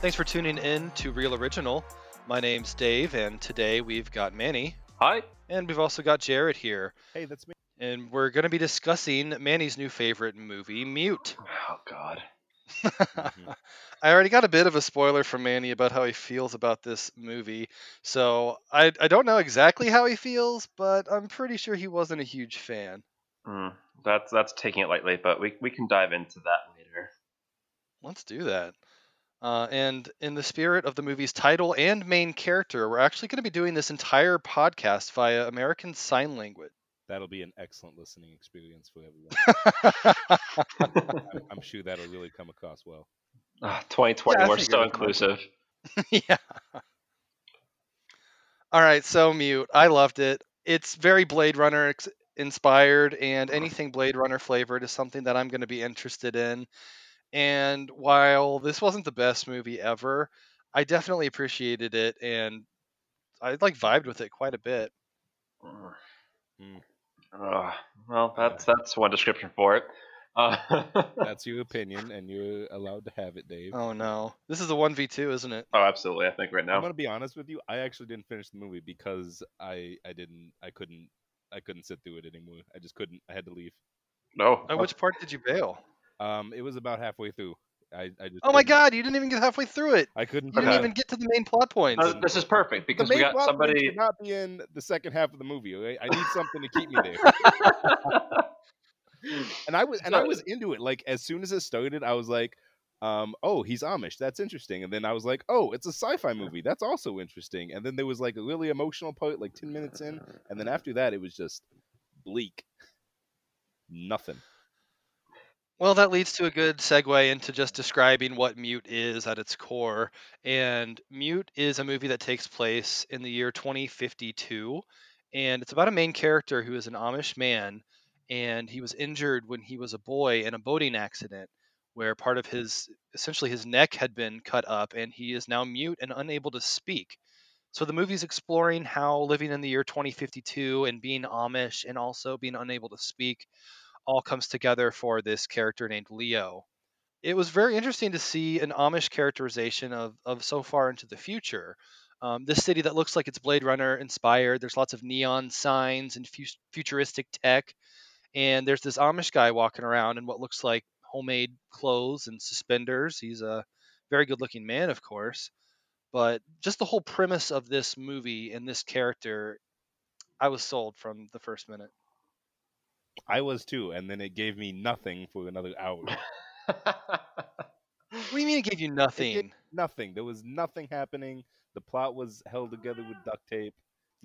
Thanks for tuning in to Real Original. My name's Dave, and today we've got Manny, Hi. and we've also got Jarrett here. Hey, that's me. And we're going to be discussing Manny's new favorite movie, Mute. Oh God. I already got a bit of a spoiler from Manny about how he feels about this movie. So I, I don't know exactly how he feels, but I'm pretty sure he wasn't a huge fan. Mm, that's that's taking it lightly, but we we can dive into that later. Let's do that. Uh, and in the spirit of the movie's title and main character, we're actually going to be doing this entire podcast via American Sign Language. That'll be an excellent listening experience for everyone. I'm, I'm sure that'll really come across well. Ah, 2020, Yeah, we're figured so it'd come up. inclusive. yeah. All right, so Mute. I loved it. It's very Blade Runner ex- inspired, and anything Blade Runner flavored is something that I'm going to be interested in. And while this wasn't the best movie ever, I definitely appreciated it, and I like vibed with it quite a bit. Mm. Ah, well, that's that's one description for it. Uh, That's your opinion, and you're allowed to have it, Dave. Oh no, this is a one v two, isn't it? oh, absolutely. I think right now I'm gonna be honest with you. I actually didn't finish the movie because I I didn't I couldn't I couldn't sit through it anymore. I just couldn't. I had to leave. No. At which part did you bail? Um, it was about halfway through. I I just. Oh my couldn't- God, you didn't even get halfway through it. I couldn't. You didn't even get to the main plot points. Uh, this is perfect because the we got plot somebody. should not be in the second half of the movie. Okay? I need something to keep me there. and I was and I was into it. Like as soon as it started, I was like, um, "Oh, he's Amish. That's interesting." And then I was like, "Oh, it's a sci-fi movie. That's also interesting." And then there was like a really emotional part, like ten minutes in, and then after that, it was just bleak. Nothing. Well, that leads to a good segue into just describing what Mute is at its core. And Mute is a movie that takes place in the year 2052. And it's about a main character who is an Amish man. And he was injured when he was a boy in a boating accident where part of his, essentially his neck had been cut up. And he is now mute and unable to speak. So the movie's exploring how living in the year 2052 and being Amish and also being unable to speak all comes together for this character named Leo. It was very interesting to see an Amish characterization of, of so far into the future. Um, this city that looks like it's Blade Runner inspired. There's lots of neon signs and fu- futuristic tech. And there's this Amish guy walking around in what looks like homemade clothes and suspenders. He's a very good looking man, of course. But just the whole premise of this movie and this character, I was sold from the first minute. I was too, and then it gave me nothing for another hour. What do you mean it gave you It nothing? gave nothing. There was nothing happening. The plot was held together with duct tape.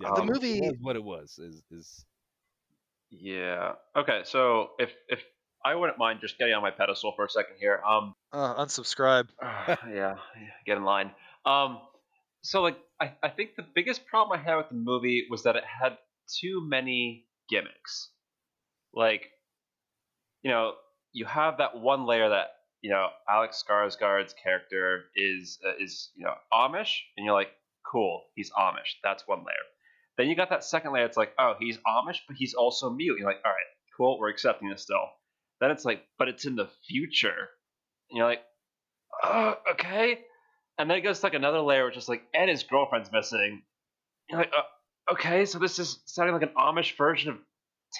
Yeah, The movie- it was what it was. Is is yeah. Okay. So if if I wouldn't mind just getting on my pedestal for a second here. Um. Uh, unsubscribe. yeah, yeah, get in line. Um, so like, I, I think the biggest problem I had with the movie was that it had too many gimmicks. Like, you know, you have that one layer that you know Alex Skarsgård's character is uh, is you know Amish, and you're like, cool, he's Amish. That's one layer. Then you got that second layer. It's like, oh, he's Amish, but he's also mute. You're like, all right, cool, we're accepting this still. Then it's like, but it's in the future. And you're like, oh, okay. And then it goes to like another layer, which is like, and his girlfriend's missing. You're like, uh, okay, so this is sounding like an Amish version of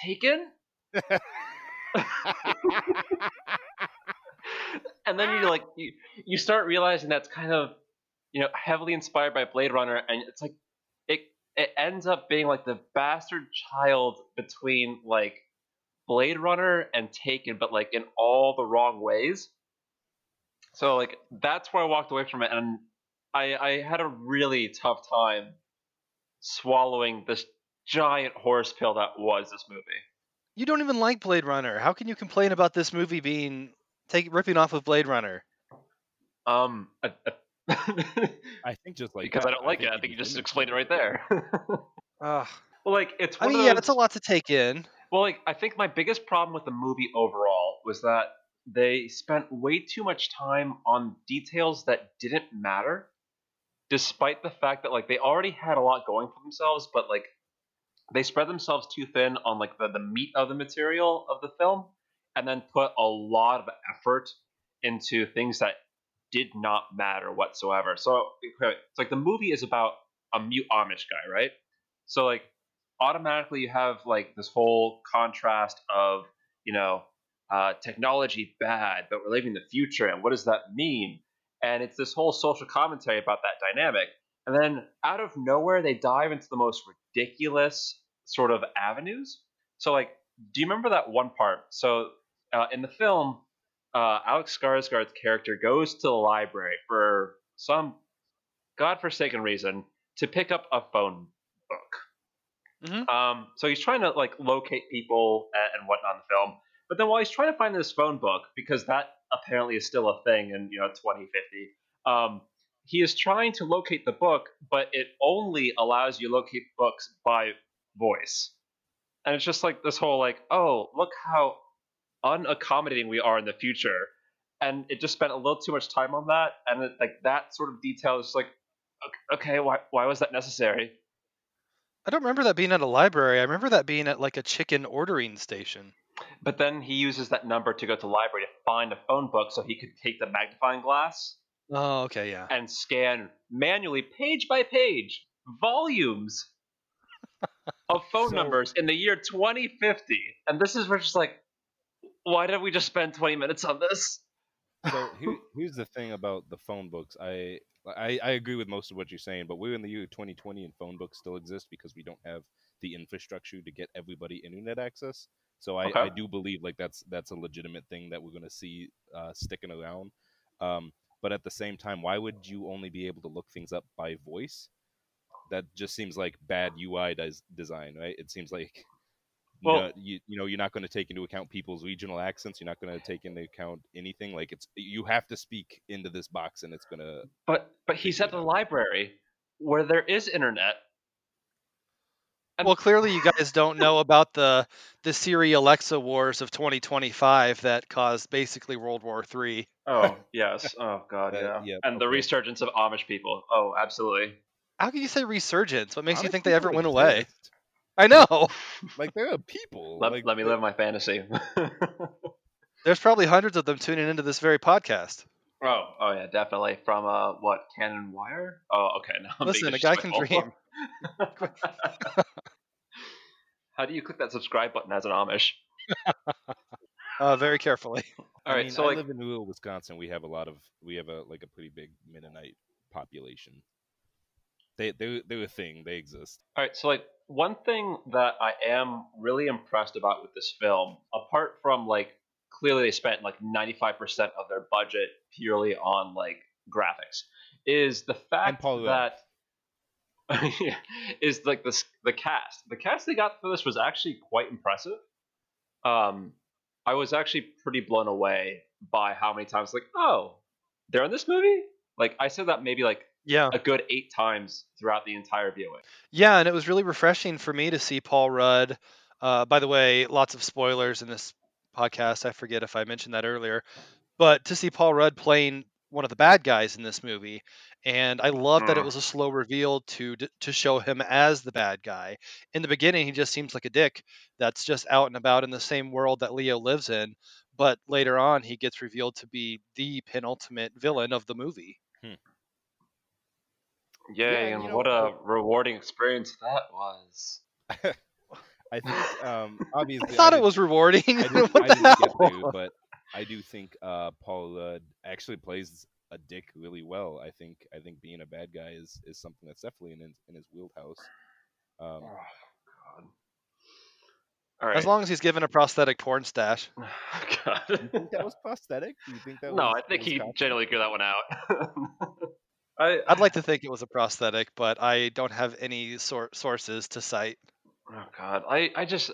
Taken. And then you like you, you start realizing that's kind of you know heavily inspired by Blade Runner, and it's like it it ends up being like the bastard child between like Blade Runner and Taken, but like in all the wrong ways. So like that's where I walked away from it, and I I had a really tough time swallowing this giant horse pill that was this movie. You don't even like Blade Runner. How can you complain about this movie being take ripping off of Blade Runner? Um, I- I- I think just like because that, I don't like it. I think you just explained it right there. Ugh. well, like it's I mean, of yeah, those- it's a lot to take in. Well, like I think my biggest problem with the movie overall was that they spent way too much time on details that didn't matter, despite the fact that like they already had a lot going for themselves, but like they spread themselves too thin on like the, the meat of the material of the film, and then put a lot of effort into things that did not matter whatsoever. So it's like the movie is about a mute Amish guy, right? So like automatically you have like this whole contrast of you know uh, technology bad, but we're living the future, and what does that mean? And it's this whole social commentary about that dynamic. And then out of nowhere, they dive into the most ridiculous sort of avenues. So, like, do you remember that one part? So, uh, in the film, uh, Alex Skarsgård's character goes to the library for some godforsaken reason to pick up a phone book. Mhm. Um, so he's trying to like locate people and, and whatnot in the film. But then while he's trying to find this phone book, because that apparently is still a thing in you know 2050, um, he is trying to locate the book, but it only allows you to locate books by voice. And it's just like this whole like, oh, look how unaccommodating we are in the future. And it just spent a little too much time on that, and it, like that sort of detail is like, ok- okay, why why was that necessary? I don't remember that being at a library. I remember that being at like a chicken ordering station. But then he uses that number to go to the library to find a phone book so he could take the magnifying glass Oh, okay, yeah. and scan manually, page by page, volumes of phone So- numbers in the year 2050. And this is where just like, why did we just spend 20 minutes on this? so here, here's the thing about the phone books. I, I I agree with most of what you're saying, but we're in the year 2020 and phone books still exist because we don't have the infrastructure to get everybody internet access. So I, Okay. I do believe like that's that's a legitimate thing that we're going to see uh, sticking around. Um, but at the same time, why would you only be able to look things up by voice? That just seems like bad UI des- design, right? It seems like Well- no, you you know you're not going to take into account people's regional accents. You're not going to take into account anything. Like it's you have to speak into this box, and it's going to. But but he's at the library where there is internet. And- Well, clearly you guys don't know about the the Siri Alexa wars of 2025 that caused basically World War III. Oh yes. Oh god, Uh, yeah. yeah, and the resurgence of Amish people. Oh, absolutely. How can you say resurgence? What makes you think they ever went away? exist. I know. Like they're people. Let, like, let me live my fantasy. There's probably hundreds of them tuning into this very podcast. Oh, oh yeah, definitely. From uh, what Cannon Wire? Oh, okay. No, I'm Listen, a guy can dream. How do you click that subscribe button as an Amish? Uh, very carefully. All I right, mean, so I like, live in rural Wisconsin. We have a lot of we have a like a pretty big Mennonite population. They they they're a thing. They exist. all right, so like, one thing that I am really impressed about with this film, apart from like, clearly they spent like 95% of their budget purely on like graphics, is the fact that is like the the cast. The cast they got for this was actually quite impressive. Um, I was actually pretty blown away by how many times like, oh, they're in this movie. Like I said that maybe like Yeah. a good eight times throughout the entire viewing. Yeah, and it was really refreshing for me to see Paul Rudd. Uh, by the way, lots of spoilers in this podcast. I forget if I mentioned that earlier, but to see Paul Rudd playing one of the bad guys in this movie, and I love that it Mm. was a slow reveal to to show him as the bad guy. In the beginning, he just seems like a dick that's just out and about in the same world that Leo lives in, but later on, he gets revealed to be the penultimate villain of the movie. Yay! Yeah, and you know, what a rewarding experience that was. I think um obviously I thought it was rewarding. I didn't, what I the didn't get hell? to, but I do think uh, Paul Rudd actually plays a dick really well. I think I think being a bad guy is, is something that's definitely in his, in his wheelhouse. Um, Oh God. All right. As long as he's given a prosthetic porn stash. God. you think that was prosthetic? Do you think that no, was, I think was he costume? generally figured that one out. I, I'd like to think it was a prosthetic, but I don't have any sor- sources to cite. Oh God, I, I just,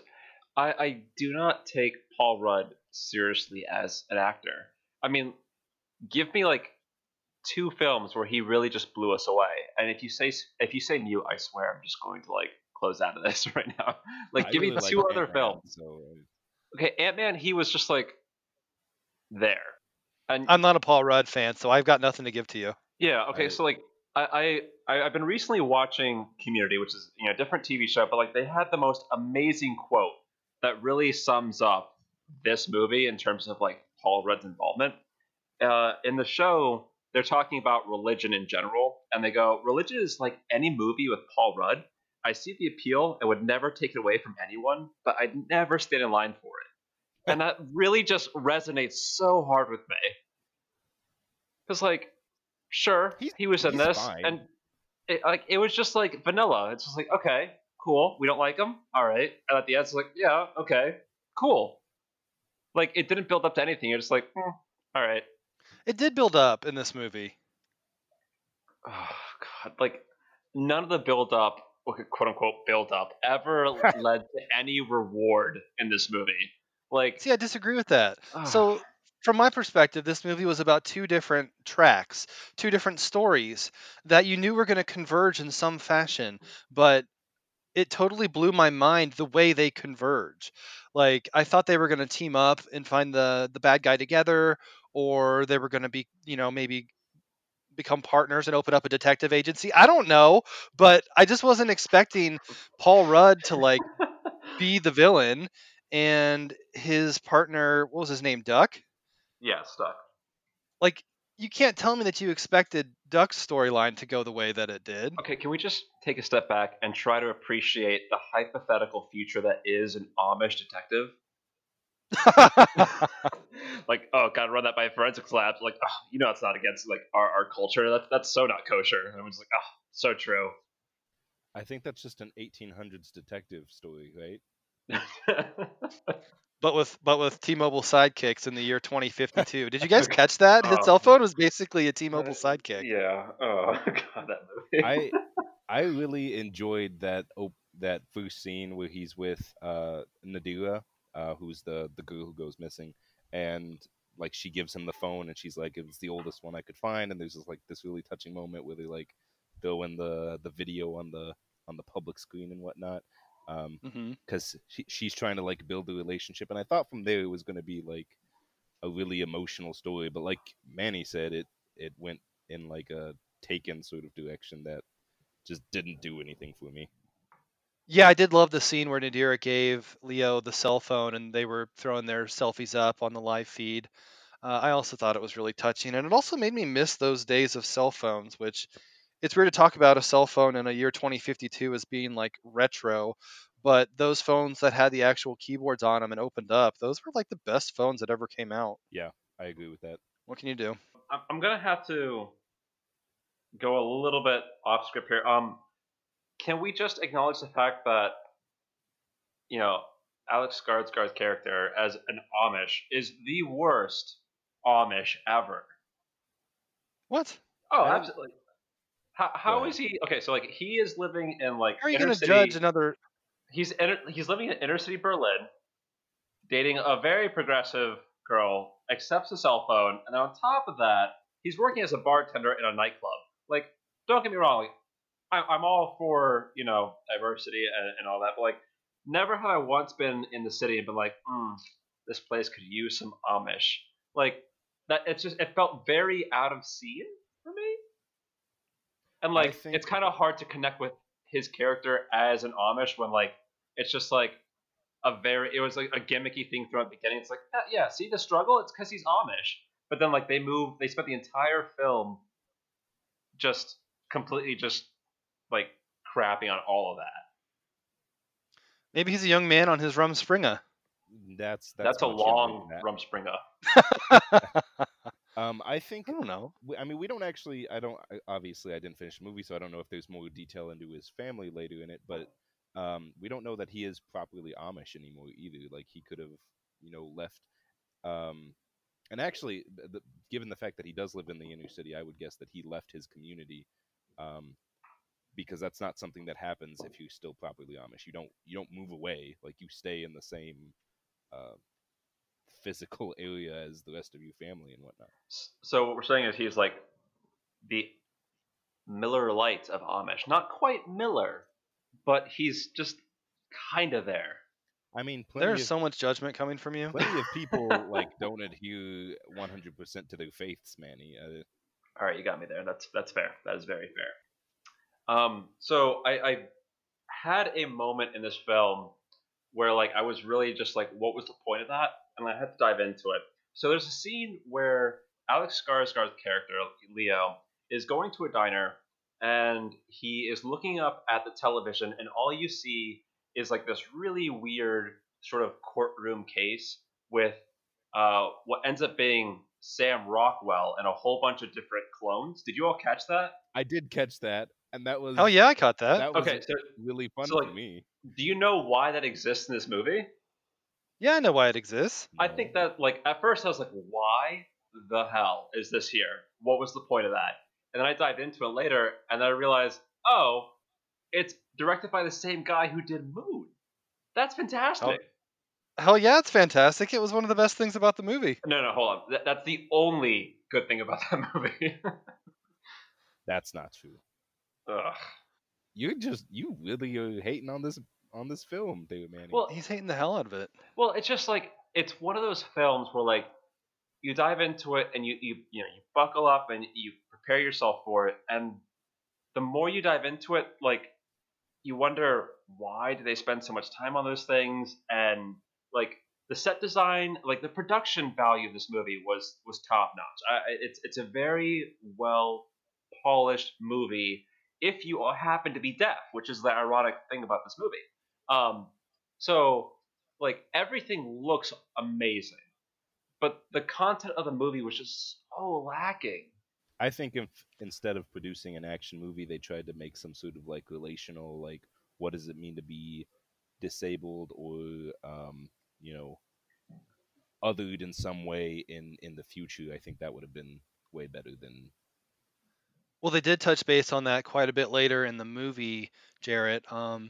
I, I do not take Paul Rudd seriously as an actor. I mean, give me like two films where he really just blew us away. And if you say if you say new, I swear I'm just going to like close out of this right now. Like, I give really me like two other Ant-Man, films. So Okay, Ant Man, he was just like there, and I'm not a Paul Rudd fan, so I've got nothing to give to you. Yeah. Okay. I- so like, I, I I've been recently watching Community, which is you know a different TV show, but like they had the most amazing quote that really sums up this movie in terms of like Paul Rudd's involvement. Uh, in the show, they're talking about religion in general, and they go, "Religion is like any movie with Paul Rudd. I see the appeal and would never take it away from anyone, but I'd never stand in line for it." And that really just resonates so hard with me. Because, like, sure, He's- he was in this, fine. and it, like it was just like vanilla. It's just like, okay, cool. We don't like him. All right. And at the end, it's like, yeah, okay, cool. Like it didn't build up to anything. You're just like, hmm, all right. It did build up in this movie. Oh god, like none of the build up, quote unquote build up, ever led to any reward in this movie. Like, See, I disagree with that. ah, So, from my perspective, this movie was about two different tracks, two different stories that you knew were going to converge in some fashion, but it totally blew my mind the way they converge. Like I thought they were going to team up and find the the bad guy together or they were going to be, you know, maybe become partners and open up a detective agency. I don't know, but I just wasn't expecting Paul Rudd to like be the villain and his partner, what was his name, Duck? Yeah, stuck. Like you can't tell me that you expected Duck's storyline to go the way that it did. Okay, can we just take a step back and try to appreciate the hypothetical future that is an Amish detective? like, oh, gotta run that by a forensics labs. Like, oh, you know, it's not against like our, our culture. That's that's so not kosher. And everyone's like, oh, so true. I think that's just an 1800s detective story, right? but with but with T-Mobile sidekicks in the year 2052. Did you guys catch that? His Oh. cell phone was basically a T-Mobile sidekick. yeah. Oh god, that movie. I I really enjoyed that op- that first scene where he's with uh, Nadira, uh, who's the the girl who goes missing, and like she gives him the phone, and she's like, "It's the oldest one I could find," and there's just like this really touching moment where they like throw in the the video on the on the public screen and whatnot. Um, hmm because she, she's trying to like build a relationship and i thought from there it was going to be like a really emotional story but like manny said it it went in like a taken sort of direction that just didn't do anything for me Yeah, I did love the scene where Nadira gave Leo the cell phone and they were throwing their selfies up on the live feed. Uh, I also thought it was really touching, and it also made me miss those days of cell phones, which it's weird to talk about a cell phone in a year 2052 as being like retro, but those phones that had the actual keyboards on them and opened up, those were like the best phones that ever came out. Yeah, I agree with that What can you do? I'm, I'm gonna have to go a little bit off script here. Um, can we just acknowledge the fact that you know Alex Skarsgård's character as an Amish is the worst Amish ever? What? Oh, absolutely. How, how is he? Okay, so like he is living in like How are you going to judge another? he's inter, he's living in inner city Berlin, dating a very progressive girl, accepts a cell phone, and on top of that, he's working as a bartender in a nightclub. Like, don't get me wrong, like, I, I'm all for you know diversity and, and all that, but like, never have I once been in the city and been like, hmm, this place could use some Amish. Like that, it's just it felt very out of scene for me, and like think- it's kind of hard to connect with his character as an Amish when like it's just like a very it was like a gimmicky thing throughout the beginning. It's like "Ah, yeah, see the struggle. It's because he's Amish, but then like they move, they spent the entire film just completely just like crapping on all of that. Maybe he's a young man on his Rumspringa. that's That's, that's, a long than that. Rumspringa. um i think I don't know. we- I mean, we don't actually. I don't. Obviously, I didn't finish the movie, so I don't know if there's more detail into his family later in it. But um, we don't know that he is properly Amish anymore either. Like he could have, you know, left. Um, and actually, the, given the fact that he does live in the inner city, I would guess that he left his community, um, because that's not something that happens if you're still properly Amish. You don't. You don't move away. Like you stay in the same. Uh, physical area as the rest of your family and whatnot. So what we're saying is he's like the Miller Lite of Amish. Not quite Miller, but he's just kind of there. I mean, There's of so much judgment coming from you. plenty of people like don't adhere 100% to their faiths, Manny. Uh, All right, you got me there. That's that's fair. That is very fair. Um, so I, I had a moment in this film where like I was really just like, what was the point of that? And I had to dive into it. So there's a scene where Alex Skarsgård's character Leo is going to a diner and he is looking up at the television, and all you see is like this really weird sort of courtroom case with uh, what ends up being Sam Rockwell and a whole bunch of different clones. Did you all catch that? I did catch that, and that was Oh yeah, I caught that. that was Okay, so really fun so, for like, me. do you know why that exists in this movie? Yeah, I know why it exists. I think that like at first I was like, why the hell is this here? What was the point of that? And then I dived into it later, and then I realized, oh, it's directed by the same guy who did Moon. That's fantastic. Oh. Hell yeah, it's fantastic. It was one of the best things about the movie. No, no, hold on. That, that's the only good thing about that movie. that's not true. Ugh. You just you really are hating on this on this film, David Manning. Well, He's hating the hell out of it. Well, it's just like it's one of those films where like you dive into it and you you you know you buckle up and you prepare yourself for it, and the more you dive into it, like you wonder why do they spend so much time on those things and like the set design, like the production value of this movie was was top notch. I, I- it's it's a very well polished movie if you happen to be deaf, which is the ironic thing about this movie. Um, so like everything looks amazing, but the content of the movie was just so lacking. I think if instead of producing an action movie, they tried to make some sort of like relational, like what does it mean to be disabled or um, you know othered in some way in in the future. I think that would have been way better than Well, they did touch base on that quite a bit later in the movie, Jarrett. Um,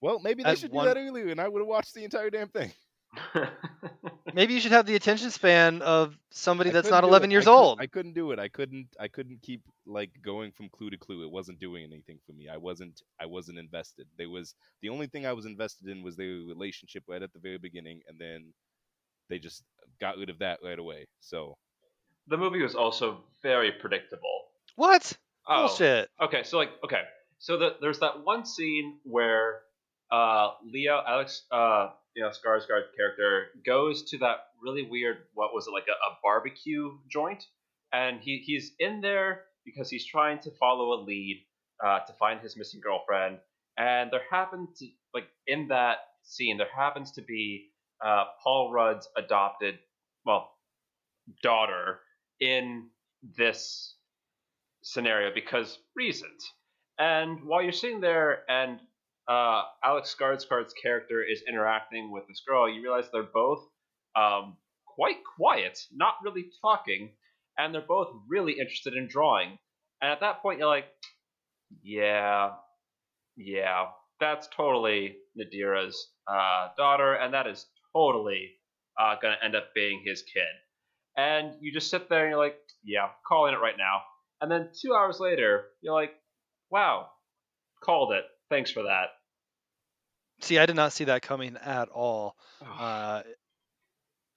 well, maybe they At should one- do that earlier, and I would have watched the entire damn thing. maybe you should have the attention span of somebody I that's couldn't 11 it. years I could- old. I couldn't do it. I couldn't. I couldn't keep like going from clue to clue. It wasn't doing anything for me. I wasn't. I wasn't invested. There was the only thing I was invested in was their relationship right at the very beginning, and then they just got rid of that right away. So the movie was also very predictable. What? Oh, Bullshit. Okay, so like, okay, so the, there's that one scene where uh, Leo, Alex, uh, you know, Skarsgård's character goes to that really weird, what was it, like a, a barbecue joint, and he he's in there because he's trying to follow a lead uh, to find his missing girlfriend, and there happens to like in that scene there happens to be uh, Paul Rudd's adopted, well, daughter in this scenario because reasons. And while you're sitting there and uh, Alex Skarsgård's character is interacting with this girl, you realize they're both um, quite quiet, not really talking, and they're both really interested in drawing. And at that point, you're like, yeah, yeah, that's totally Nadira's uh, daughter, and that is totally uh, going to end up being his kid. And you just sit there and you're like, yeah, calling it right now. And then two hours later, you're like, wow, called it. Thanks for that. See, I did not see that coming at all. Uh,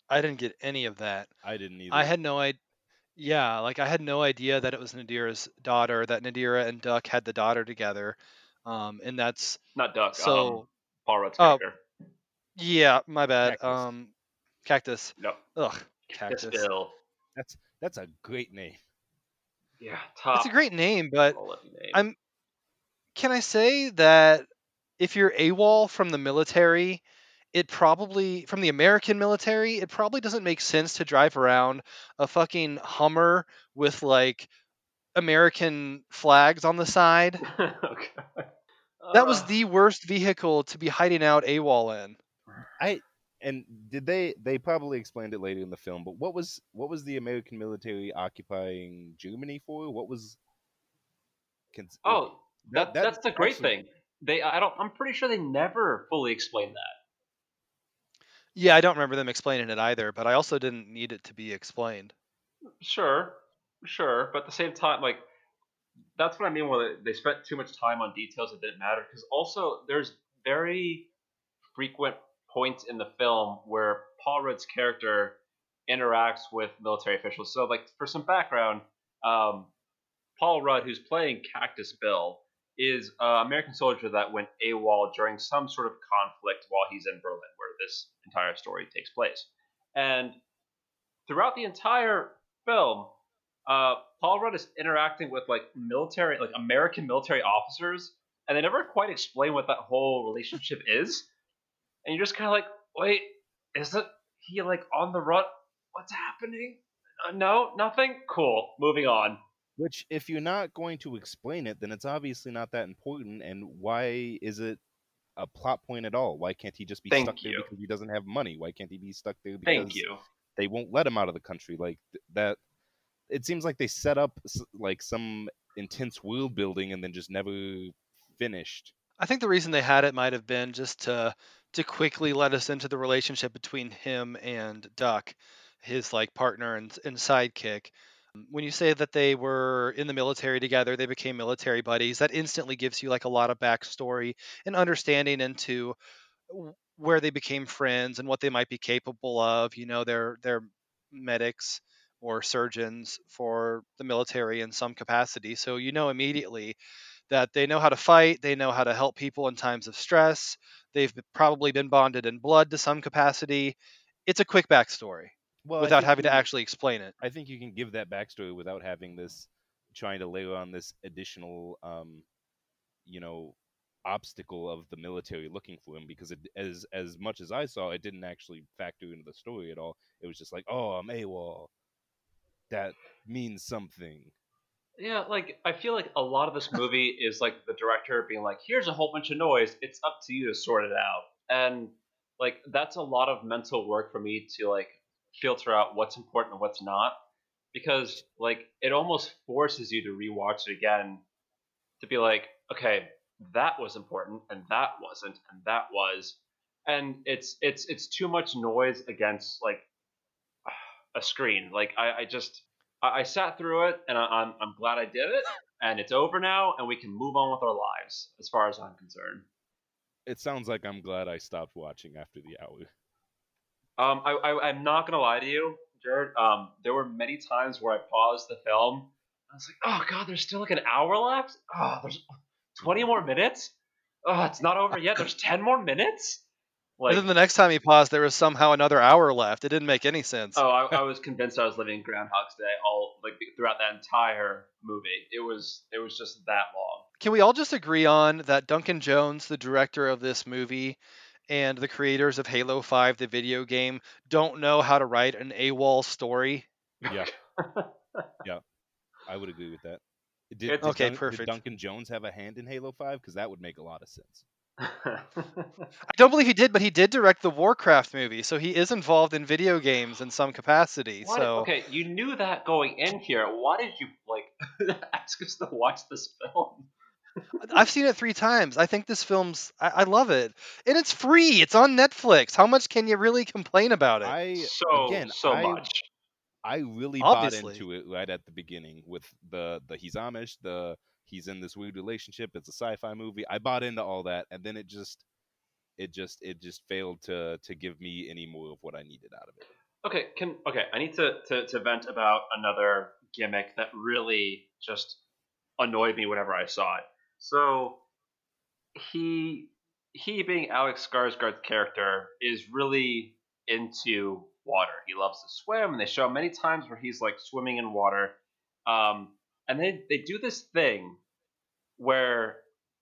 I didn't get any of that. I didn't either. I had no idea. Yeah, like I had no idea that it was Nadira's daughter. That Nadira and Duck had the daughter together, um, and that's Not Duck. so. um, Paul Rudd's oh, character. yeah, my bad. Cactus. Um, cactus. No, Ugh, this cactus. Bill. That's that's a great name. Yeah, top. It's a great name, but name. I'm- can I say that if you're AWOL from the military, it probably from the American military, it probably doesn't make sense to drive around a fucking Hummer with like American flags on the side. okay. That was Uh, the worst vehicle to be hiding out AWOL in. I and did they they probably explained it later in the film, but what was what was the American military occupying Germany for? What was cons- Oh, that, that- that's the great actually- thing. They, I don't. I'm pretty sure they never fully explained that. Yeah, I don't remember them explaining it either, but I also didn't need it to be explained. Sure, sure, but at the same time, like that's what I mean. They, they spent too much time on details that didn't matter. Because also, there's very frequent points in the film where Paul Rudd's character interacts with military officials. So, like for some background, um, Paul Rudd, who's playing Cactus Bill, is an American soldier that went AWOL during some sort of conflict while he's in Berlin, where this entire story takes place. And throughout the entire film, uh, Paul Rudd is interacting with like military, like American military officers, and they never quite explain what that whole relationship is. And you're just kind of like, wait, isn't he like on the run? What's happening? Uh, no, nothing. Cool. Moving on. Which, if you're not going to explain it, then it's obviously not that important. And why is it a plot point at all? Why can't he just be Thank stuck there because he doesn't have money? Why can't he be stuck there because Thank you. they won't let him out of the country? Like th- that. It seems like they set up like some intense world building and then just never finished. I think the reason they had it might have been just to to quickly let us into the relationship between him and Duck, his like partner and, and sidekick. Um, when you say that they were in the military together, they became military buddies. That instantly gives you like a lot of backstory and understanding into where they became friends and what they might be capable of. You know, they're they're medics or surgeons for the military in some capacity, so you know immediately that they know how to fight, they know how to help people in times of stress. They've probably been bonded in blood to some capacity. It's a quick backstory Well, without having to you- actually explain it. I think you can give that backstory without having this trying to layer on this additional, um, you know, obstacle of the military looking for him because it, as as much as I saw, it didn't actually factor into the story at all. It was just like, oh, I'm AWOL. That means something. Yeah, like I feel like a lot of this movie is like the director being like, "Here's a whole bunch of noise. It's up to you to sort it out." And like that's a lot of mental work for me to like filter out what's important and what's not because like it almost forces you to rewatch it again to be like, "Okay, that was important and that wasn't and that was." And it's it's it's too much noise against like a screen. Like I, I just I, I sat through it and I, I'm I'm glad I did it. And it's over now, and we can move on with our lives, as far as I'm concerned. It sounds like I'm glad I stopped watching after the hour. Um, I, I I'm not gonna lie to you, Jarrett. Um, there were many times where I paused the film. I was like, oh god, there's still like an hour left. Oh, there's 20 more minutes. Oh, it's not over yet. There's 10 more minutes. Like, and then the next time he paused, there was somehow another hour left. It didn't make any sense. oh, I, I was convinced I was living Groundhog's Day all like throughout that entire movie. It was it was just that long. Can we all just agree on that Duncan Jones, the director of this movie, and the creators of Halo 5, the video game, don't know how to write an AWOL story? Yeah, yeah. I would agree with that. Did, did Okay, Dun- perfect. Did Duncan Jones have a hand in Halo Five? Because that would make a lot of sense. I don't believe he did, but he did direct the Warcraft movie, so he is involved in video games in some capacity. Why- so okay, you knew that going in here. Why did you like ask us to watch this film? I've seen it three times. I think this film's I, I love it. And it's free. It's on Netflix. How much can you really complain about it? I So again, so I- much. I really Obviously. bought into it right at the beginning with the the he's Amish, the he's in this weird relationship. It's a sci-fi movie. I bought into all that, and then it just it just it just failed to to give me any more of what I needed out of it. Okay, can okay. I need to, to to vent about another gimmick that really just annoyed me whenever I saw it. So he he being Alex Skarsgård's character is really into water. He loves to swim, and they show many times where he's like swimming in water. Um, and they they do this thing where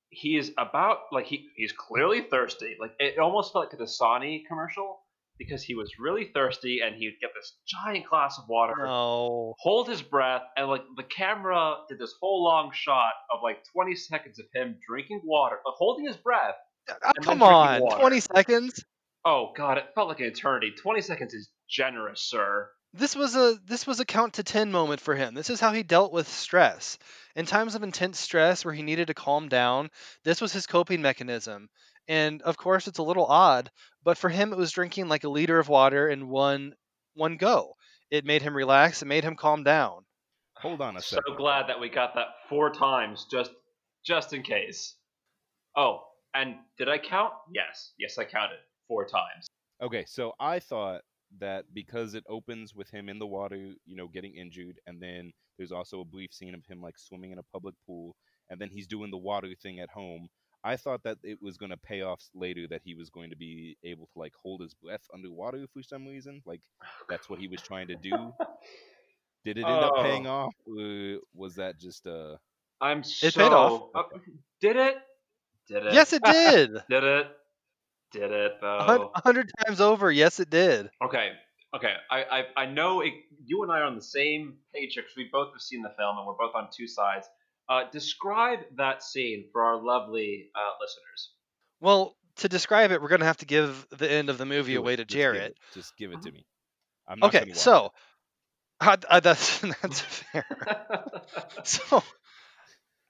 he is about like he he's clearly thirsty. Like it almost felt like a Dasani commercial because he was really thirsty and he'd get this giant glass of water, no. hold his breath, and like the camera did this whole long shot of like 20 seconds of him drinking water, but holding his breath. Oh, come on. water. 20 seconds? Oh god, it felt like an eternity. 20 seconds is generous, sir. This was a this was a count to 10 moment for him. This is how he dealt with stress. In times of intense stress where he needed to calm down, this was his coping mechanism. And of course it's a little odd, but for him it was drinking like a liter of water in one one go. It made him relax, it made him calm down. Hold on a second. So glad that we got that four times just just in case. Oh, and did I count? Yes. Yes, I counted four times. Okay, so I thought that because it opens with him in the water, you know, getting injured, and then there's also a brief scene of him like swimming in a public pool, and then he's doing the water thing at home. I thought that it was going to pay off later that he was going to be able to like hold his breath underwater for some reason. Like that's what he was trying to do. Did it end up paying Oh. off? Or was that just uh? I'm so. It paid off. uh, did it? Did it? Yes, it did. Did it? Did it though? a hundred times over. Yes, it did. Okay, okay. I I, I know it, you and I are on the same page because we both have seen the film and we're both on two sides. Uh, describe that scene for our lovely uh, listeners. Well, to describe it, we're gonna have to give the end of the movie away it. to Just give Jarrett. it. Just give it Uh-huh. to me. I'm not Okay, so uh, uh, that's that's fair. So,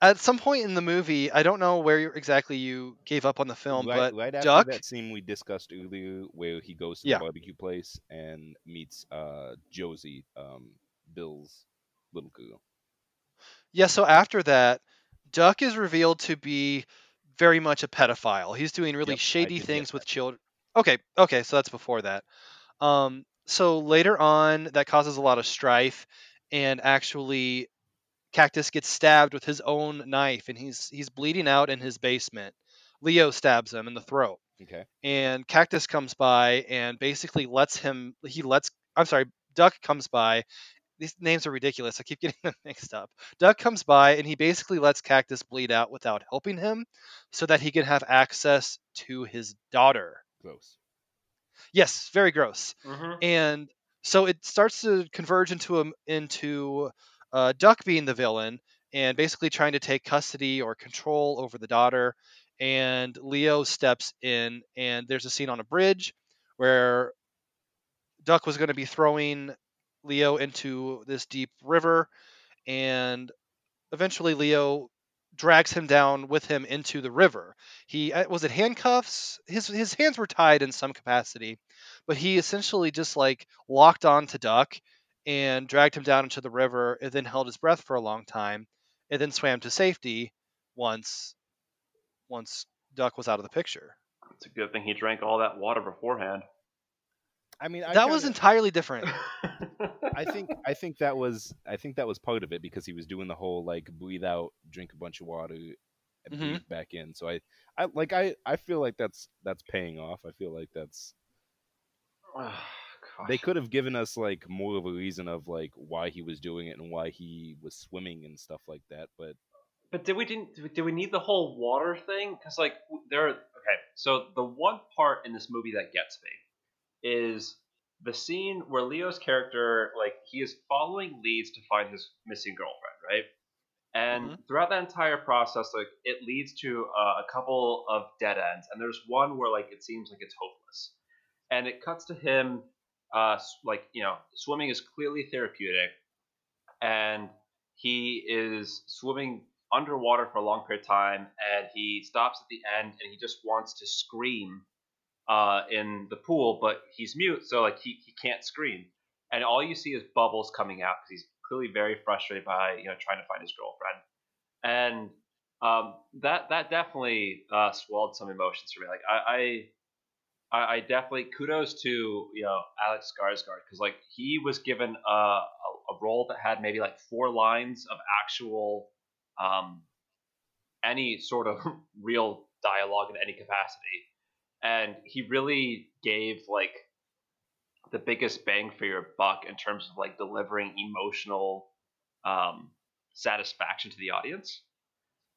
at some point in the movie, I don't know where exactly you gave up on the film, right, but right after Duck. that scene we discussed earlier, where he goes to Yeah. the barbecue place and meets uh Josie, um, Bill's little girl. Yeah, so after that, Duck is revealed to be very much a pedophile. He's doing really Yep, I shady did get things that. with children. Okay, okay, so that's before that. Um, so later on, that causes a lot of strife, and actually, Cactus gets stabbed with his own knife, and he's he's bleeding out in his basement. Leo stabs him in the throat, Okay. and Cactus comes by and basically lets him. He lets. I'm sorry, Duck comes by. These names are ridiculous. I keep getting them mixed up. Duck comes by and he basically lets Cactus bleed out without helping him, so that he can have access to his daughter. Gross. Yes, very gross hmm and so it starts to converge into a, into uh, Duck being the villain and basically trying to take custody or control over the daughter. And Leo steps in, and there's a scene on a bridge where Duck was going to be throwing Leo into this deep river, and eventually Leo drags him down with him into the river. He uh, was it handcuffs? His his hands were tied in some capacity, but he essentially just like locked on to Duck and dragged him down into the river and then held his breath for a long time and then swam to safety once once Duck was out of the picture. It's a good thing he drank all that water beforehand. I mean, I that was kinda- entirely different. I think I think that was I think that was part of it because he was doing the whole like breathe out, drink a bunch of water, and Mhm. breathe back in. So I, I like I I feel like that's that's paying off. I feel like that's they could have given us like more of a reason of like why he was doing it and why he was swimming and stuff like that. But But did we didn't did we need the whole water thing? Because like w- there, okay. So the one part in this movie that gets me is the scene where Leo's character like he is following leads to find his missing girlfriend, right? And throughout that entire process, like it leads to uh, a couple of dead ends, and there's one where like it seems like it's hopeless, and it cuts to him, uh, like you know, swimming is clearly therapeutic, and he is swimming underwater for a long period of time and he stops at the end and he just wants to scream uh, in the pool but he's mute so like he, he can't scream. And all you see is bubbles coming out because he's clearly very frustrated by you know trying to find his girlfriend. And um, that that definitely uh, swelled some emotions for me. Like I, I I, definitely kudos to you know Alex Skarsgård because like he was given a, a a role that had maybe like four lines of actual um, any sort of real dialogue in any capacity, and he really gave like the biggest bang for your buck in terms of like delivering emotional um, satisfaction to the audience.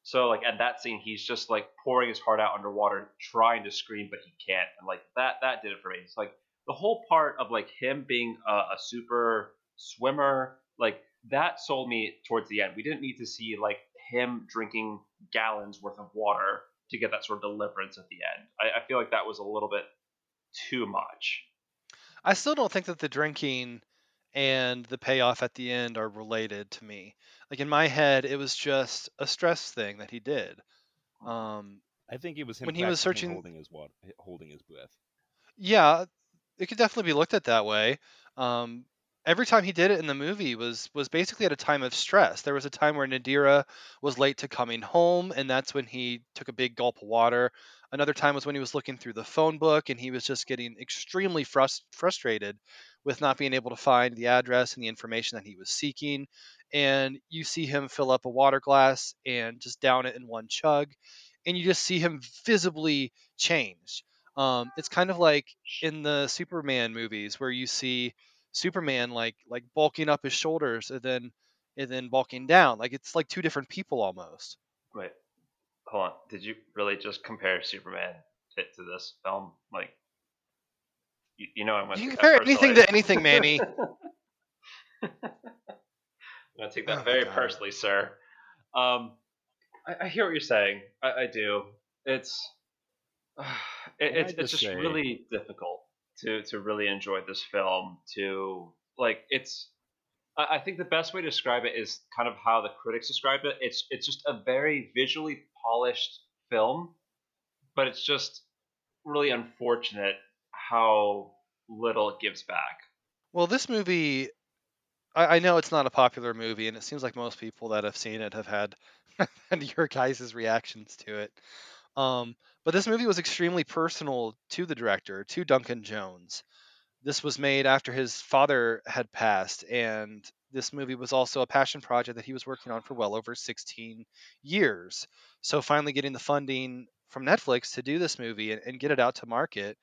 So like at that scene, he's just like pouring his heart out underwater, trying to scream, but he can't, and like that that did it for me. It's like the whole part of like him being a, a super swimmer, like that sold me towards the end. We didn't need to see like him drinking gallons worth of water to get that sort of deliverance at the end. I, I feel like that was a little bit too much. I still don't think that the drinking and the payoff at the end are related to me. Like in my head, it was just a stress thing that he did. Um, I think it was him When he was searching- holding his water, holding his breath. yeah, it could definitely be looked at that way. Um, every time he did it in the movie was was basically at a time of stress. There was a time where Nadira was late to coming home, and that's when he took a big gulp of water. Another time was when he was looking through the phone book, and he was just getting extremely frus- frustrated with not being able to find the address and the information that he was seeking. And you see him fill up a water glass and just down it in one chug, and you just see him visibly change. Um, it's kind of like in the Superman movies where you see Superman like like bulking up his shoulders and then and then bulking down. Like it's like two different people almost. Wait, hold on. Did you really just compare Superman to, to this film? Like, you, you know, I went. You can compare anything to anything, Manny. I'm gonna take that Oh very personally, sir. Um, I, I hear what you're saying. I, I do. It's it, Can I it's it's just just say- really difficult to to really enjoy this film. To like, it's. I think the best way to describe it is kind of how the critics described it. It's it's just a very visually polished film, but it's just really unfortunate how little it gives back. Well, this movie, I, I know it's not a popular movie, and it seems like most people that have seen it have had had your guys' reactions to it. Um, but this movie was extremely personal to the director, to Duncan Jones. This was made after his father had passed, and this movie was also a passion project that he was working on for well over 16 years. So finally getting the funding from Netflix to do this movie and, and get it out to market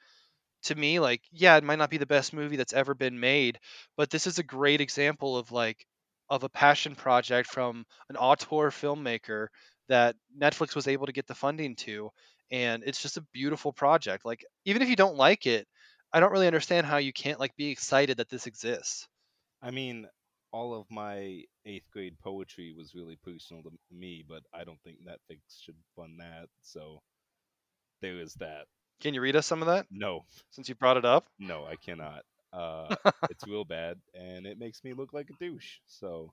to me like yeah it might not be the best movie that's ever been made but this is a great example of like of a passion project from an auteur filmmaker that netflix was able to get the funding to and it's just a beautiful project like even if you don't like it i don't really understand how you can't like be excited that this exists I mean, all of my eighth grade poetry was really personal to me, but I don't think Netflix should fund that. So there is that. can you read us some of that No, since you brought it up no, I cannot. Uh, it's real bad, and it makes me look like a douche. So,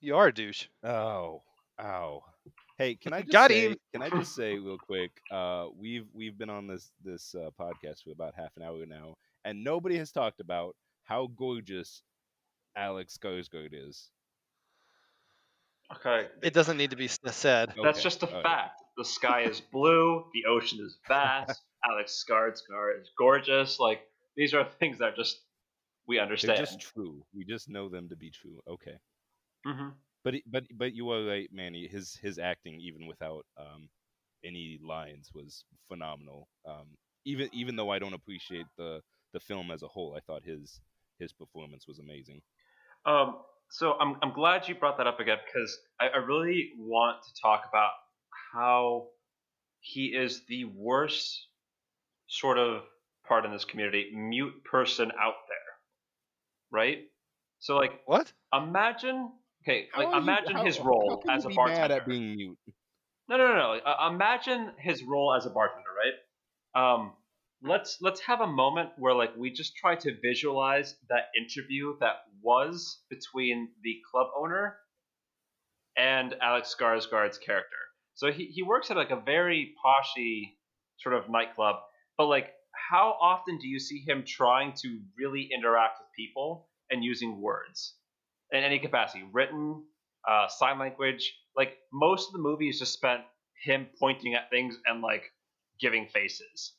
you are a douche oh, ow. Hey, can I just Got say? him. Can I just say real quick? Uh, we've we've been on this this uh, podcast for about half an hour now, and nobody has talked about how gorgeous Alex Skarsgård is. Okay, it doesn't need to be s- said That's Okay, just a all right. fact. The sky is blue. The ocean is vast. Alex Skarsgård is gorgeous. Like these are things that just we They're understand. just true. We just know them to be true. Okay. hmm But but but you are right, Manny. His his acting, even without um, any lines, was phenomenal. Um, even even though I don't appreciate the the film as a whole, I thought his his performance was amazing. Um, so I'm I'm glad you brought that up again because I, I really want to talk about how he is the worst sort of part in this community, mute person out there, right? So like, what imagine okay, How like are you- imagine how- his role as a bartender. Mad at being mute. No, no, no, no. Uh, imagine his role as a bartender, right? Um, let's let's have a moment where like we just try to visualize that interview that was between the club owner and Alex Skarsgård's character. So he he works at like a very poshy sort of nightclub, but like how often do you see him trying to really interact with people and using words in any capacity, written, uh, sign language? Like most of the movie is just spent him pointing at things and like giving faces.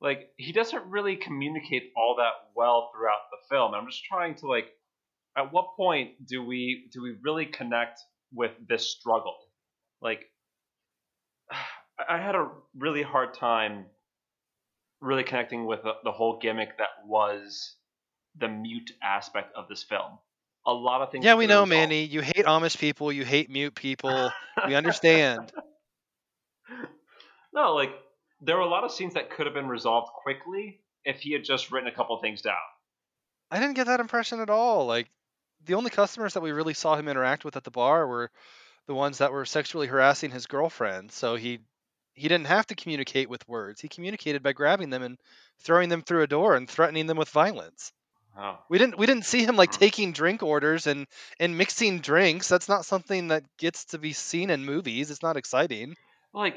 Like he doesn't really communicate all that well throughout the film. I'm just trying to like, at what point do we do we really connect with this struggle? Like, I had a really hard time really connecting with the, the whole gimmick that was the mute aspect of this film. A lot of things. yeah we know resolved- manny you hate amish people you hate mute people we understand no, like there were a lot of scenes that could have been resolved quickly if he had just written a couple things down. I didn't get that impression at all. Like the only customers that we really saw him interact with at the bar were the ones that were sexually harassing his girlfriend. So he he didn't have to communicate with words. He communicated by grabbing them and throwing them through a door and threatening them with violence. Oh. We didn't we didn't see him like Hmm. taking drink orders and and mixing drinks. That's not something that gets to be seen in movies. It's not exciting. Like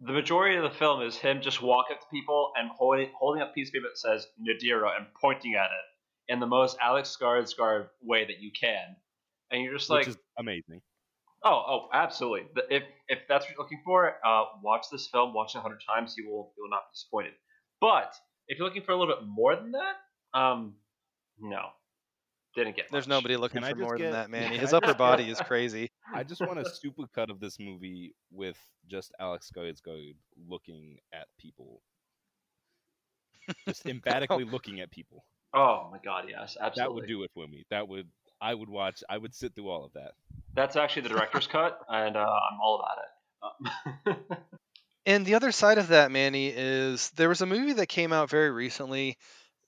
the majority of the film is him just walking up to people and holding holding up a piece of paper that says Nadira and pointing at it in the most Alex Skarsgård way that you can. And you're just like, which is amazing. oh, oh, absolutely. If if that's what you're looking for, uh, watch this film, watch it a hundred times. You will you will not be disappointed. But if you're looking for a little bit more than that, um, no, didn't get. There's much. nobody looking Can for more get- than that, Manny. can His I upper body get- is crazy. I just want a super cut of this movie with just Alex Skarsgård looking at people, just emphatically looking at people. Oh my god, yes, absolutely. That would do it for me. That would I would watch. I would sit through all of that. That's actually the director's cut, and uh, I'm all about it. Um, And the other side of that, Manny, is there was a movie that came out very recently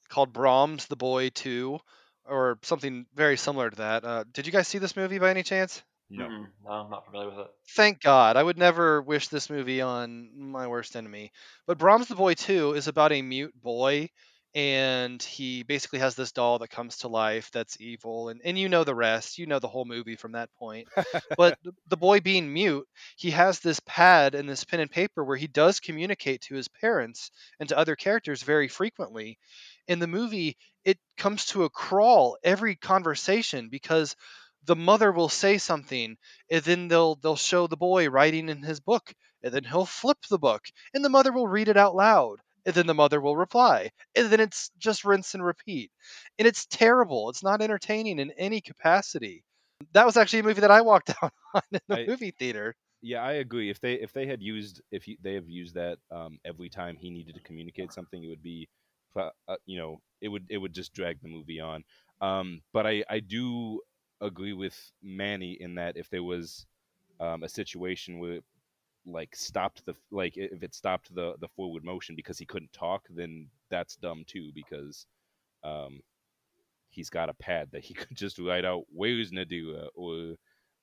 called Brahms the Boy 2 or something very similar to that. Uh, did you guys see this movie by any chance? No. mm-mm, no, I'm not familiar with it. Thank God. I would never wish this movie on my worst enemy. But Brahms the Boy 2 is about a mute boy, and he basically has this doll that comes to life that's evil. And, and you know the rest. You know the whole movie from that point. But the boy being mute, he has this pad and this pen and paper where he does communicate to his parents and to other characters very frequently. In the movie, it comes to a crawl every conversation because the mother will say something and then they'll they'll show the boy writing in his book and then he'll flip the book and the mother will read it out loud and then the mother will reply and then it's just rinse and repeat and it's terrible it's not entertaining in any capacity that was actually a movie that i walked out on in the I- movie theater Yeah, I agree. If they if they had used if he, they have used that um, every time he needed to communicate something, it would be, uh, you know, it would it would just drag the movie on. Um, but I I do agree with Manny in that if there was um, a situation where it, like stopped the like if it stopped the the forward motion because he couldn't talk, then that's dumb too because um, he's got a pad that he could just write out where's Nadira or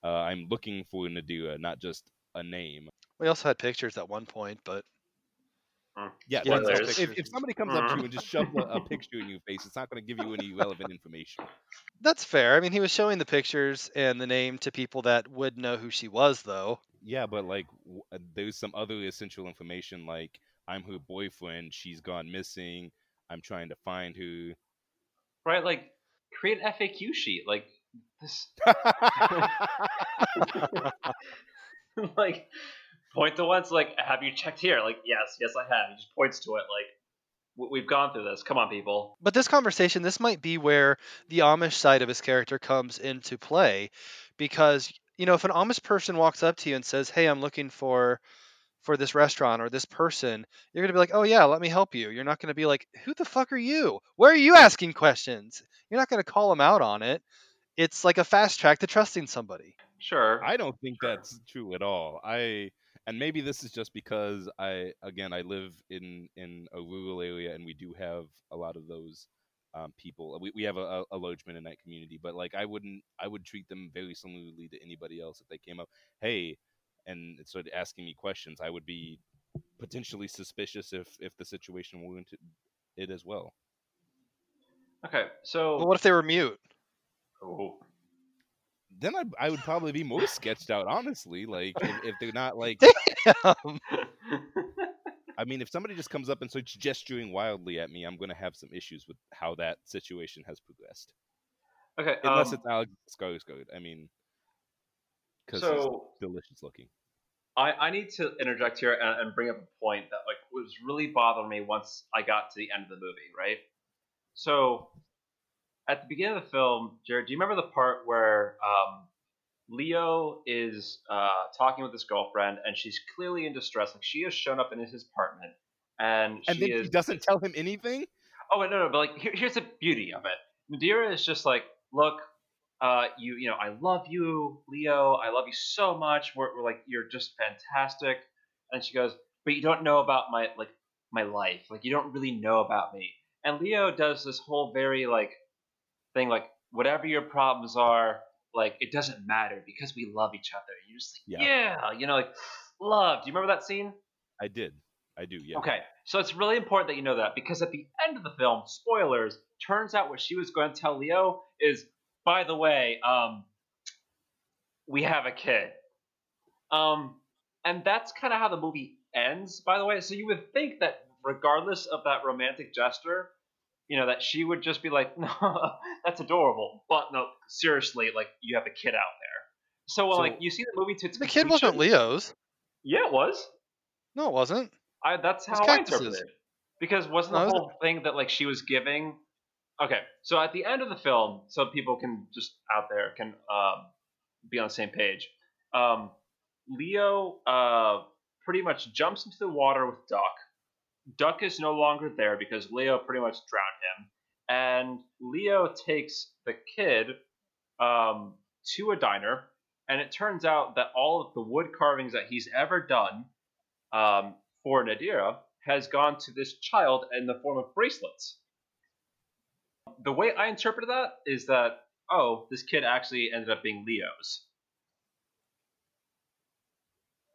uh, I'm looking for Nadira, not just a name. we also had pictures at one point but Yeah, Yeah, that's if, if somebody comes up to you and just shoves a, a picture in your face, it's not going to give you any relevant information. that's fair i mean he was showing the pictures and the name to people that would know who she was though Yeah, but like, w- uh, there's some other essential information, like I'm her boyfriend, she's gone missing, I'm trying to find her. Right, like create an FAQ sheet, like this, like point to once, like have you checked here? Like yes, yes, I have. He just points to it, like we've gone through this. Come on, people. But this conversation, this might be where the Amish side of his character comes into play, because you know, if an Amish person walks up to you and says, "Hey, I'm looking for for this restaurant or this person," you're gonna be like, "Oh yeah, let me help you." You're not gonna be like, "Who the fuck are you? Where are you asking questions?" You're not gonna call them out on it. It's like a fast track to trusting somebody. Sure. I don't think that's true at all. I and maybe this is just because I again I live in in a rural area and we do have a lot of those um, people. We we have a, a large Mennonite community, but like I wouldn't I would treat them very similarly to anybody else if they came up, hey, and started asking me questions. I would be potentially suspicious if if the situation warranted it as well. Okay, so But what if they were mute? Oh. Then I I would probably be more sketched out, honestly. Like if, if they're not like I mean, if somebody just comes up and starts gesturing wildly at me, I'm going to have some issues with how that situation has progressed. okay, Unless um, it's Alex Skarsgård. I mean, because so he's delicious looking. I, I need to interject here and, and bring up a point that like was really bothering me once I got to the end of the movie, right? So at the beginning of the film, Jarrett, do you remember the part where um, Leo is uh, talking with his girlfriend and she's clearly in distress? Like she has shown up in his apartment and And she then is he doesn't tell him anything. Oh no, no, but like here, here's the beauty of it. Nadira is just like, look, uh, you, you know, I love you, Leo. I love you so much. We're, we're like, you're just fantastic. And she goes, but you don't know about my like my life. Like you don't really know about me. And Leo does this whole very like thing, like whatever your problems are, like it doesn't matter because we love each other. You're just like, Yeah. yeah, you know, like love. Do you remember that scene? I did. I do. Yeah. Okay, so it's really important that you know that because at the end of the film, spoilers, turns out what she was going to tell Leo is, by the way, um, we have a kid. Um, and that's kind of how the movie ends, by the way. So you would think that regardless of that romantic gesture, you know, that she would just be like, no, that's adorable. But no, seriously, like, you have a kid out there. So, well, So- like, you see the movie to its the kid wasn't Leo's. Yeah, it was. No, it wasn't. I that's how I interpreted it. Because wasn't No, the it was- whole thing that like she was giving? Okay, so at the end of the film, so people can just out there can um, be on the same page. Um, Leo uh, pretty much jumps into the water with Duck. Duck is no longer there because Leo pretty much drowned him, and Leo takes the kid um, to a diner, and it turns out that all of the wood carvings that he's ever done um, for Nadira has gone to this child in the form of bracelets. The way I interpreted that is that oh, this kid actually ended up being Leo's.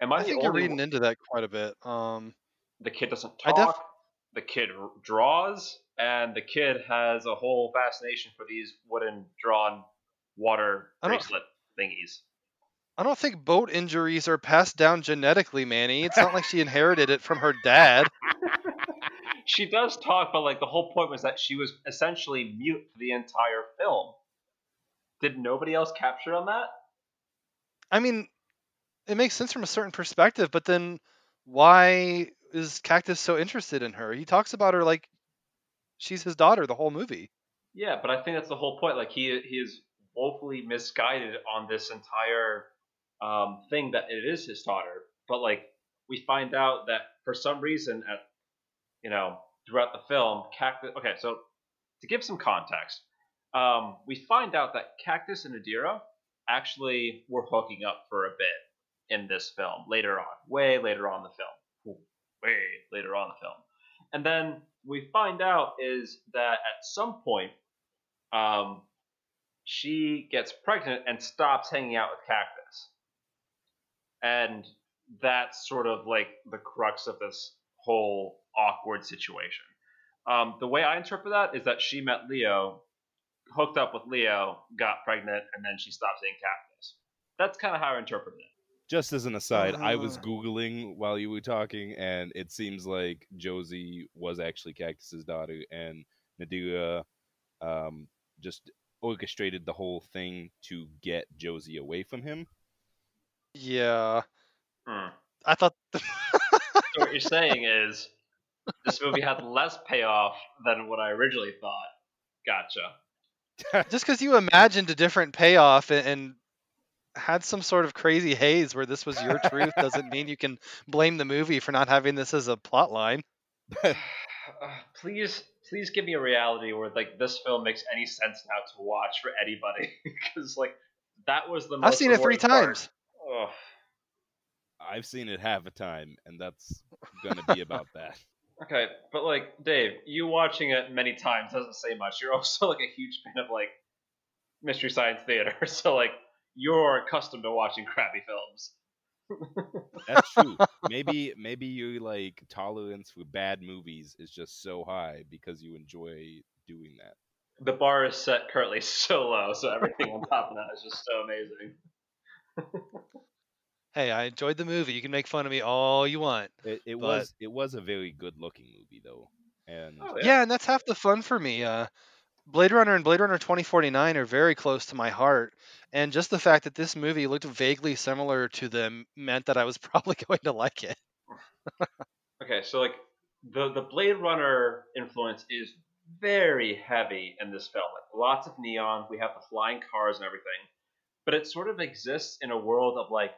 Am I, I think you're reading into that quite a bit. Um, the kid doesn't talk. def- the kid r- draws, and the kid has a whole fascination for these wooden drawn water bracelet thingies. I don't think boat injuries are passed down genetically, Manny. It's not like she inherited it from her dad. She does talk, but like the whole point was that she was essentially mute for the entire film. Did nobody else capture on that? I mean, it makes sense from a certain perspective, but then why is Cactus so interested in her? He talks about her like she's his daughter the whole movie. Yeah, but I think that's the whole point. Like he he is woefully misguided on this entire um, thing that it is his daughter. But like we find out that for some reason at you know throughout the film, Cactus. Okay, so to give some context, um, we find out that Cactus and Nadira actually were hooking up for a bit in this film later on, way later on the film, way later on in the film. And then we find out is that at some point, um, she gets pregnant and stops hanging out with Cactus. And that's sort of like the crux of this whole awkward situation. Um, the way I interpret that is that she met Leo, hooked up with Leo, got pregnant, and then she stopped seeing Cactus. That's kind of how I interpret it. Just as an aside, I was Uh. googling while you were talking, and it seems like Josie was actually Cactus's daughter, and Nadira um, just orchestrated the whole thing to get Josie away from him. Yeah. Hmm. I thought So what you're saying is this movie had less payoff than what I originally thought. Gotcha. just because you imagined a different payoff and, and had some sort of crazy haze where this was your truth doesn't mean you can blame the movie for not having this as a plot line. Uh, please, please give me a reality where like this film makes any sense now to watch for anybody, because like that was the. Most I've seen it three part. times. Ugh. I've seen it half a time, and that's gonna be about that. Okay, but like Dave, you watching it many times doesn't say much. You're also like a huge fan of like mystery science theater, so like you're accustomed to watching crappy films. That's true. maybe maybe your like tolerance for bad movies is just so high because you enjoy doing that. The bar is set currently so low, so everything on top of that is just so amazing. Hey, I enjoyed the movie. You can make fun of me all you want. It, it But- was it was a very good looking movie though, and Oh, Yeah. and that's half the fun for me. Uh, Blade Runner and Blade Runner 2049 are very close to my heart, and just the fact that this movie looked vaguely similar to them meant that I was probably going to like it. Okay, so like the the Blade Runner influence is very heavy in this film. Like lots of neon, we have the flying cars and everything, but it sort of exists in a world of like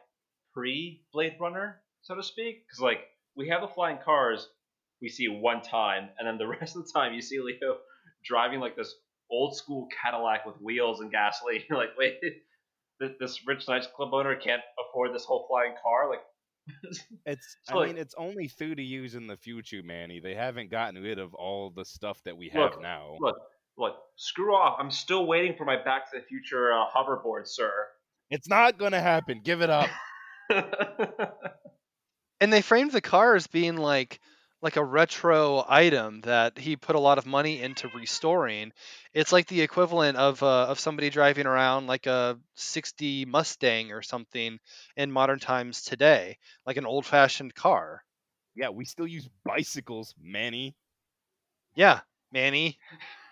pre Blade Runner, so to speak. Because like we have the flying cars we see one time, and then the rest of the time you see Leo driving like this old school Cadillac with wheels and gasoline. You're like, wait, this rich nightclub owner can't afford this whole flying car. Like, it's So, I like- mean it's only food to use in the future, Manny. They haven't gotten rid of all the stuff that we have Look, now. Look, look, screw off. I'm still waiting for my Back to the Future uh, hoverboard, sir. It's not gonna happen. Give it up. and they framed the car as being like like a retro item that he put a lot of money into restoring. It's like the equivalent of uh, of somebody driving around like a 60 Mustang or something in modern times today, like an old-fashioned car. yeah, we still use bicycles, Manny. Yeah, Manny.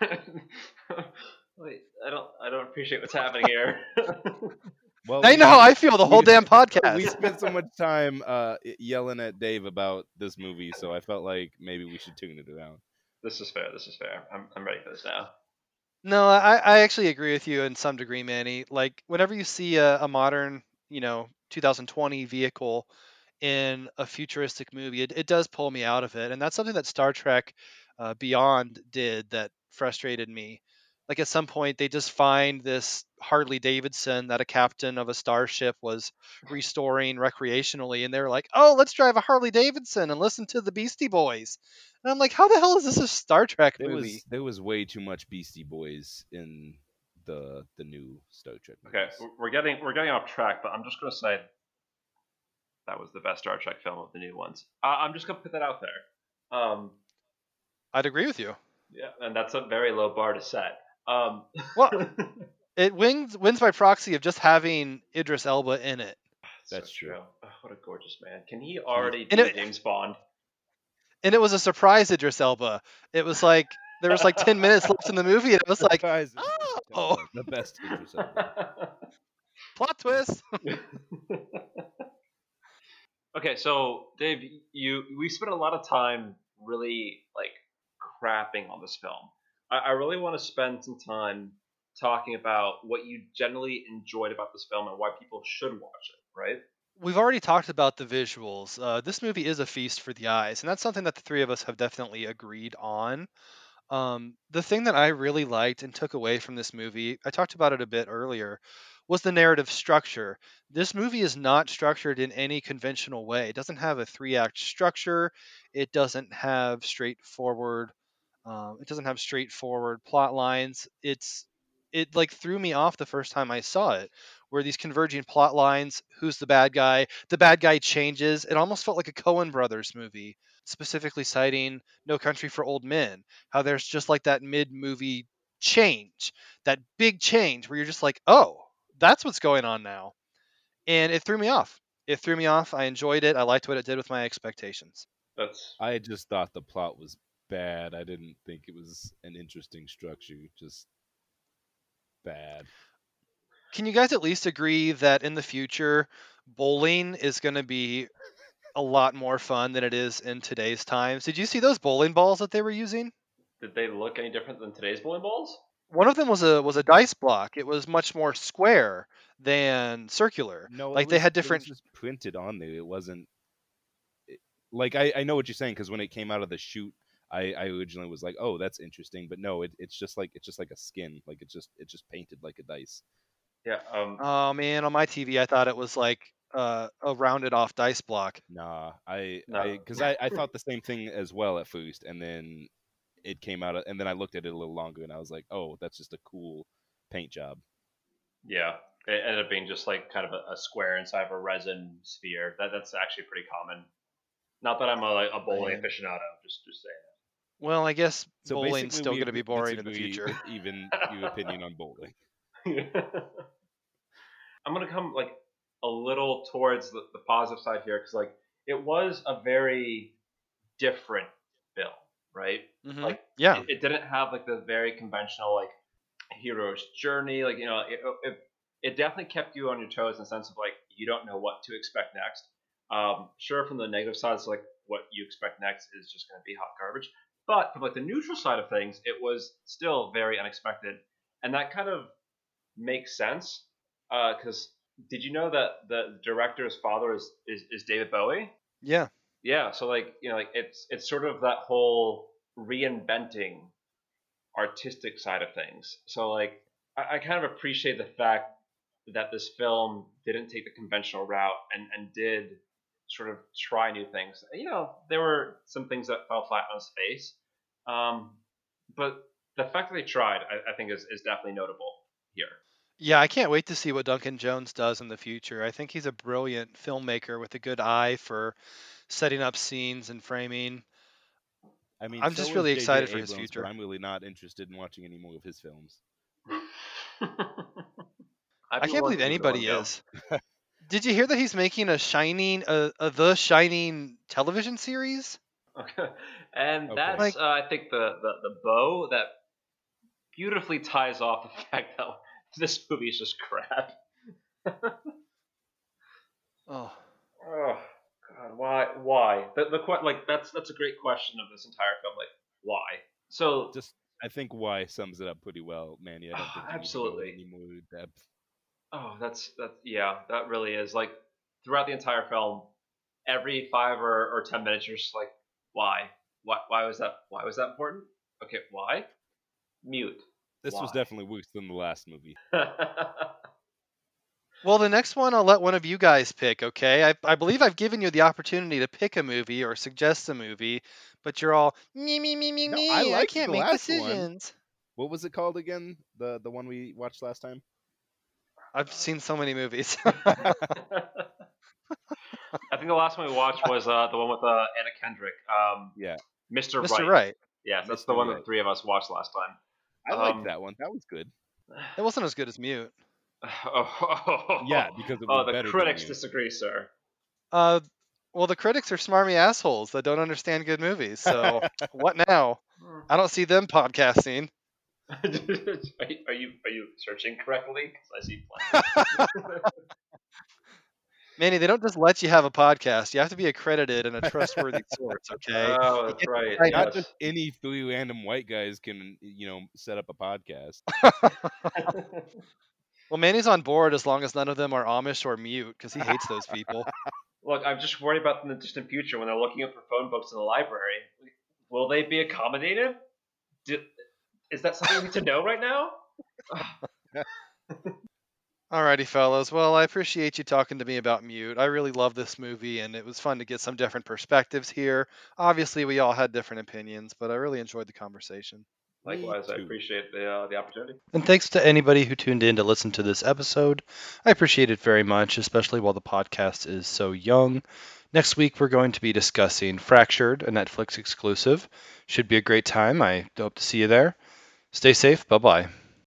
Wait, I don't, I don't appreciate what's happening here. Well, I know how I feel the whole damn podcast. we spent so much time uh, yelling at Dave about this movie, so I felt like maybe we should tune it down. this is fair. This is fair. I'm, I'm ready for this now. No, I, I actually agree with you in some degree, Manny. Like whenever you see a, a modern, you know, 2020 vehicle, in a futuristic movie, it, it does pull me out of it, and that's something that Star Trek uh, Beyond did that frustrated me. Like at some point, they just find this Harley Davidson that a captain of a starship was restoring recreationally, and they're like, "Oh, let's drive a Harley Davidson and listen to the Beastie Boys." And I'm like, "How the hell is this a Star Trek There movie?" was there was way too much Beastie Boys in the the new Star Trek. Okay, movies. we're- we're getting we're getting off track, but I'm just gonna say that was the best Star Trek film of the new ones. I, I'm just gonna put that out there. Um, I'd agree with you. yeah, and that's a very low bar to set. Um, Well, it wins wins by proxy of just having Idris Elba in it. That's so true. Oh, what a gorgeous man! Can he already And do it- James Bond? and it was a surprise Idris Elba. It was like there was like ten minutes left in the movie, and it was like Surprise, oh. the best Idris Elba. plot twist. okay, so Dave, you we spent a lot of time really like crapping on this film. I, I really want to spend some time talking about what you generally enjoyed about this film and why people should watch it. Right? We've already talked about the visuals. Uh, this movie is a feast for the eyes, and that's something that the three of us have definitely agreed on. Um, the thing that I really liked and took away from this movie, I talked about it a bit earlier, was the narrative structure. This movie is not structured in any conventional way. It doesn't have a three act structure. It doesn't have straightforward. Um, it doesn't have straightforward plot lines. It's it like threw me off the first time I saw it, where these converging plot lines. Who's the bad guy? The bad guy changes. It almost felt like a Coen Brothers movie, specifically citing No Country for Old Men. How there's just like that mid movie change, that big change where you're just like, oh, that's what's going on now. And it threw me off. It threw me off. I enjoyed it. I liked what it did with my expectations. That's I just thought the plot was bad. I didn't think it was an interesting structure. Just bad. Can you guys at least agree that in the future, bowling is going to be a lot more fun than it is in today's times? Did you see those bowling balls that they were using? did they look any different than today's bowling balls? One of them was a was a dice block. It was much more square than circular. No, it like they was- had it was different. just printed on there. It wasn't. it- like I, I know what you're saying because when it came out of the shoot, I, I originally was like, oh, that's interesting, but no, it, it's just like it's just like a skin. Like it's just it's just painted like a dice. Yeah. Um, Oh man, on my TV, I thought it was like uh, a rounded off dice block. Nah, I No. I because I, I thought the same thing as well at first, and then it came out, and then I looked at it a little longer, and I was like, oh, that's just a cool paint job. Yeah, it ended up being just like kind of a, a square inside of a resin sphere. That that's actually pretty common. Not that I'm a, like, a bowling aficionado. Just just Well, I guess So bowling's still going to be boring in the future. Even your opinion on bowling. I'm gonna come like a little towards the, the positive side here because like it was a very different film, right? Mhm. Like, yeah, it, it didn't have like the very conventional like hero's journey like you know it, it, it definitely kept you on your toes in the sense of like you don't know what to expect next um sure from the negative side it's like what you expect next is just going to be hot garbage but from like the neutral side of things it was still very unexpected and that kind of makes sense uh, because did you know that the director's father is, is is david bowie yeah. yeah, so like you know, like it's it's sort of that whole reinventing artistic side of things. So like I, I kind of appreciate the fact that this film didn't take the conventional route and and did sort of try new things. You know, there were some things that fell flat on its face, um, but the fact that they tried, I, I think, is, is definitely notable here. Yeah, I can't wait to see what Duncan Jones does in the future. I think he's a brilliant filmmaker with a good eye for setting up scenes and framing. I mean, I'm so just is really J.J. excited for his future. But I'm really not interested in watching any more of his films. I can't believe anybody is. Did you hear that he's making a Shining, a, a The Shining television series? Okay. And Okay. that's, Like- uh, I think, the, the, the bow that beautifully ties off the fact that this movie is just crap. Oh, Oh God, why? Why? The, the que- like that's that's a great question of this entire film. Like, why? So Just, I think why sums it up pretty well, Manny. I don't think you need to go absolutely. any more depth. Oh, that's that's yeah, that really is like throughout the entire film, every five or, or ten minutes, you're just like, why? Why? Why was that? Why was that important? Okay, why? Mute. This was definitely worse than the last movie. Well, the next one I'll let one of you guys pick, okay? I, I believe I've given you the opportunity to pick a movie or suggest a movie, but you're all me me me me No, me. I I, liked can't the make last one. decisions. What was it called again? The the one we watched last time? I've seen so many movies. I think the last one we watched was uh, the one with uh, Anna Kendrick, um, Yeah, Mr. Mr. Right. Right. Yes, that's the Mr. one that the three of us watched last time. I Um, liked that one. That was good. It wasn't as good as Mute. Oh, Yeah, because it oh, the better than critics disagree, sir. Uh, well, the critics are smarmy assholes that don't understand good movies. So what now? I don't see them podcasting. are, you, are you are you searching correctly? Because I see plenty. Manny, they don't just let you have a podcast. You have to be accredited and a trustworthy source. Okay. Oh, that's right. right. Not yes. just any three random white guys can, you know, set up a podcast. Well, Manny's on board as long as none of them are Amish or mute because he hates those people. Look, I'm just worried about in the distant future when they're looking up for phone books in the library. Will they be accommodated? Do, is that something we need to know right now? Alrighty, fellas. Well, I appreciate you talking to me about Mute. I really love this movie, and it was fun to get some different perspectives here. Obviously, we all had different opinions, but I really enjoyed the conversation. Likewise, I appreciate the uh, the opportunity. And thanks to anybody who tuned in to listen to this episode. I appreciate it very much, especially while the podcast is so young. Next week, we're going to be discussing Fractured, a Netflix exclusive. Should be a great time. I hope to see you there. Stay safe. Bye bye.